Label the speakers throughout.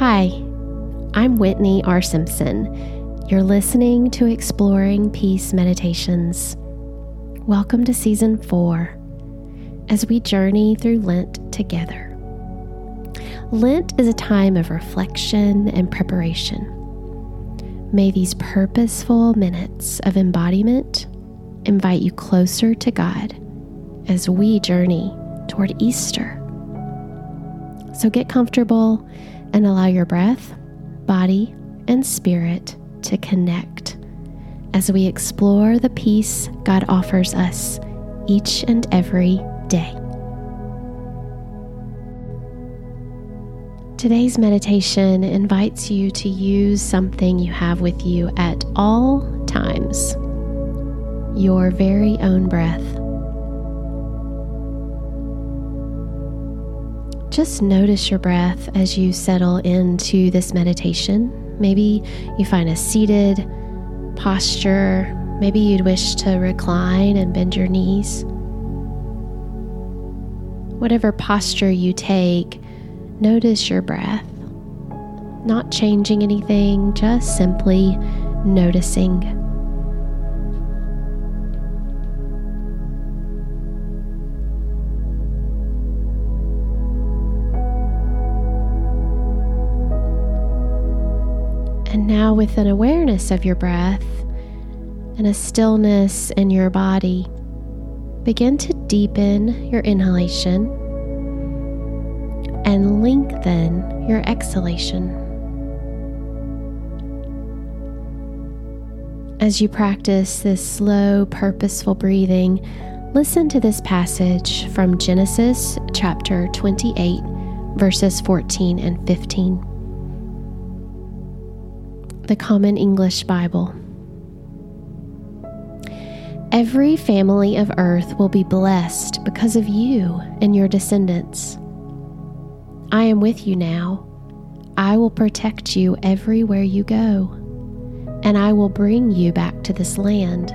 Speaker 1: Hi, I'm Whitney R. Simpson. You're listening to Exploring Peace Meditations. Welcome to Season 4 as we journey through Lent together. Lent is a time of reflection and preparation. May these purposeful minutes of embodiment invite you closer to God as we journey toward Easter. So get comfortable and allow your breath, body, and spirit to connect as we explore the peace God offers us each and every day. Today's meditation invites you to use something you have with you at all times your very own breath. Just notice your breath as you settle into this meditation. Maybe you find a seated posture. Maybe you'd wish to recline and bend your knees. Whatever posture you take, notice your breath. Not changing anything, just simply noticing. Now, with an awareness of your breath and a stillness in your body, begin to deepen your inhalation and lengthen your exhalation. As you practice this slow, purposeful breathing, listen to this passage from Genesis chapter 28, verses 14 and 15 the Common English Bible. Every family of earth will be blessed because of you and your descendants. I am with you now. I will protect you everywhere you go, and I will bring you back to this land.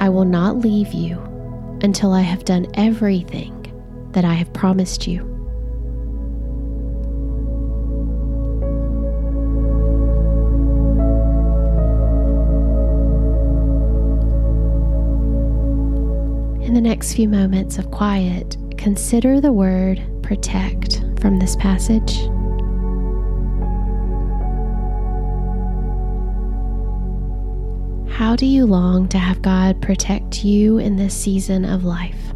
Speaker 1: I will not leave you until I have done everything that I have promised you. Next few moments of quiet, consider the word protect from this passage. How do you long to have God protect you in this season of life?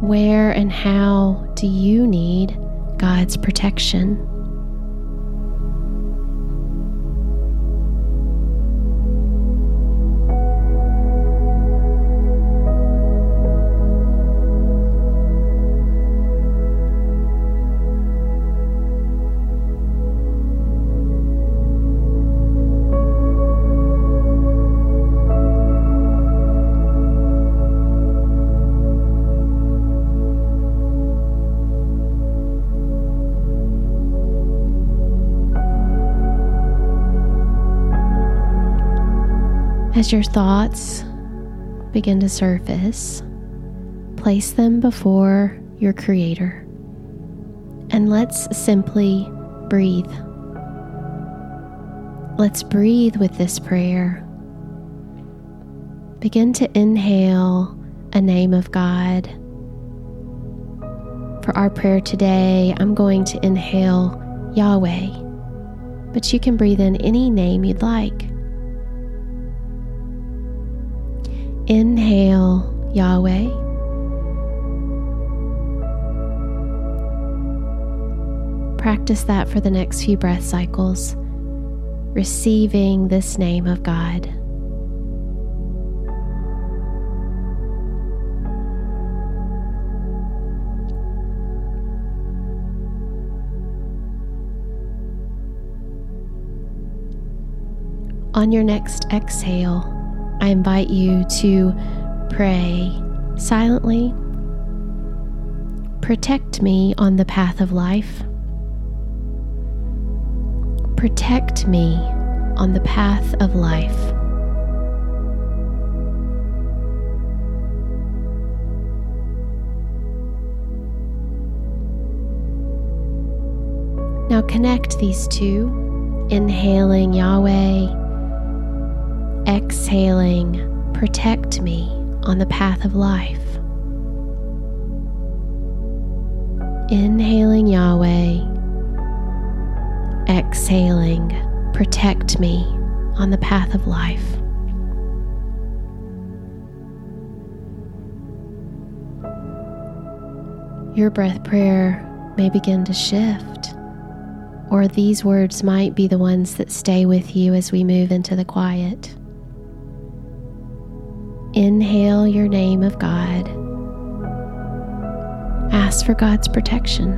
Speaker 1: Where and how do you need God's protection? As your thoughts begin to surface, place them before your Creator. And let's simply breathe. Let's breathe with this prayer. Begin to inhale a name of God. For our prayer today, I'm going to inhale Yahweh, but you can breathe in any name you'd like. Inhale, Yahweh. Practice that for the next few breath cycles, receiving this name of God. On your next exhale, I invite you to pray silently. Protect me on the path of life. Protect me on the path of life. Now connect these two, inhaling Yahweh, exhaling, protect me on the path of life. Inhaling Yahweh, exhaling, protect me on the path of life. Your breath prayer may begin to shift, or these words might be the ones that stay with you as we move into the quiet. Inhale your name of God. Ask for God's protection.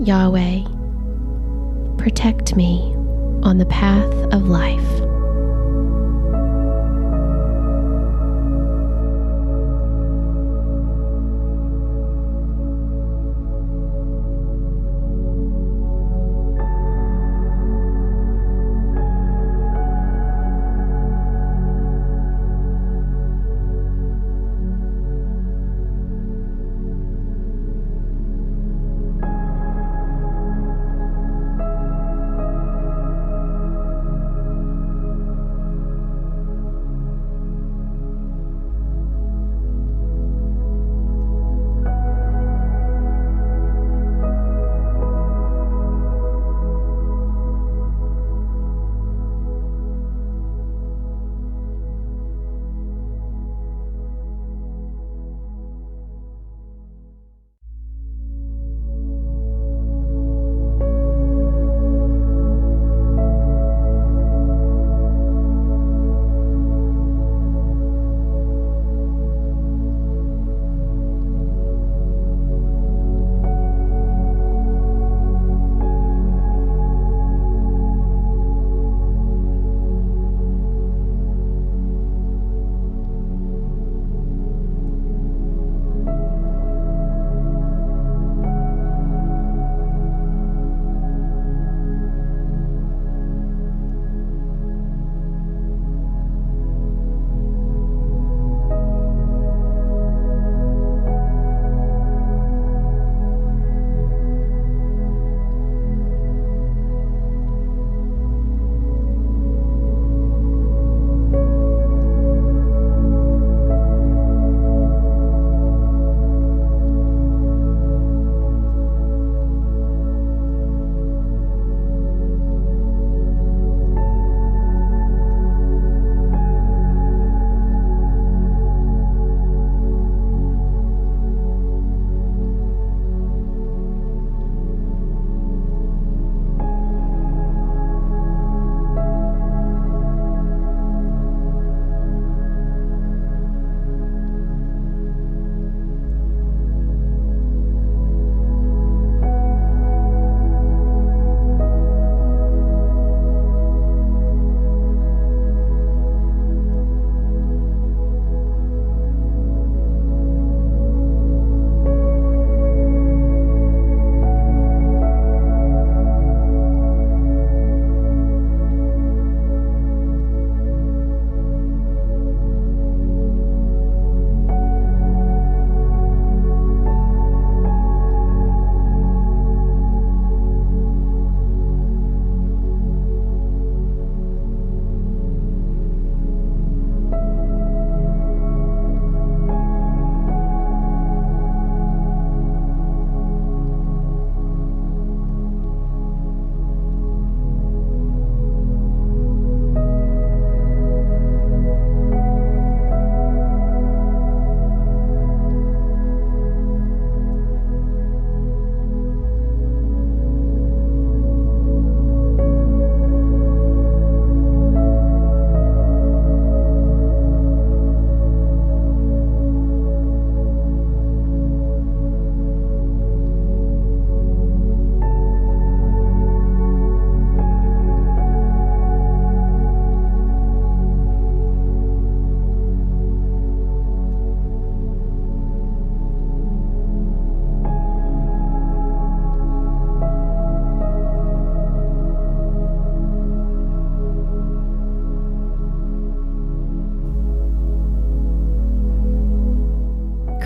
Speaker 1: Yahweh, protect me on the path of life.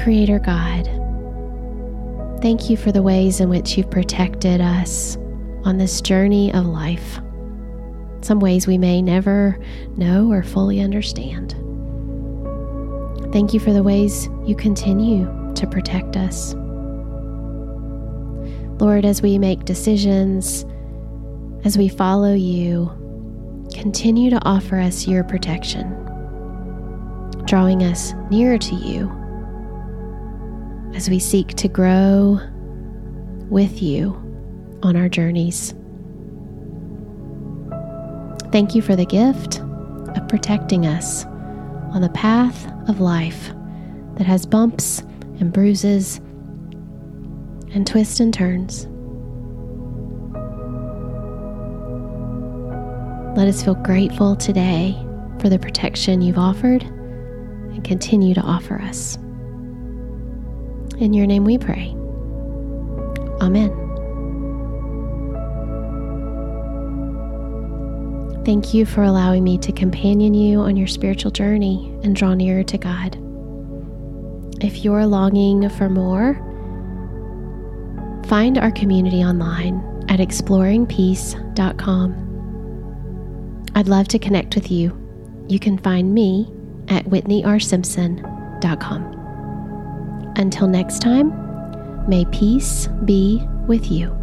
Speaker 1: Creator God, Thank you for the ways in which you've protected us on this journey of life. Some ways we may never know or fully understand. Thank you for the ways you continue to protect us. Lord, as we make decisions, as we follow you, continue to offer us your protection, drawing us nearer to you as we seek to grow with you on our journeys. Thank you for the gift of protecting us on the path of life that has bumps and bruises and twists and turns. Let us feel grateful today for the protection you've offered and continue to offer us. In your name we pray. Amen. Thank you for allowing me to companion you on your spiritual journey and draw nearer to God. If you're longing for more, find our community online at exploringpeace.com. I'd love to connect with you. You can find me at whitneyrsimpson.com. Until next time, may peace be with you.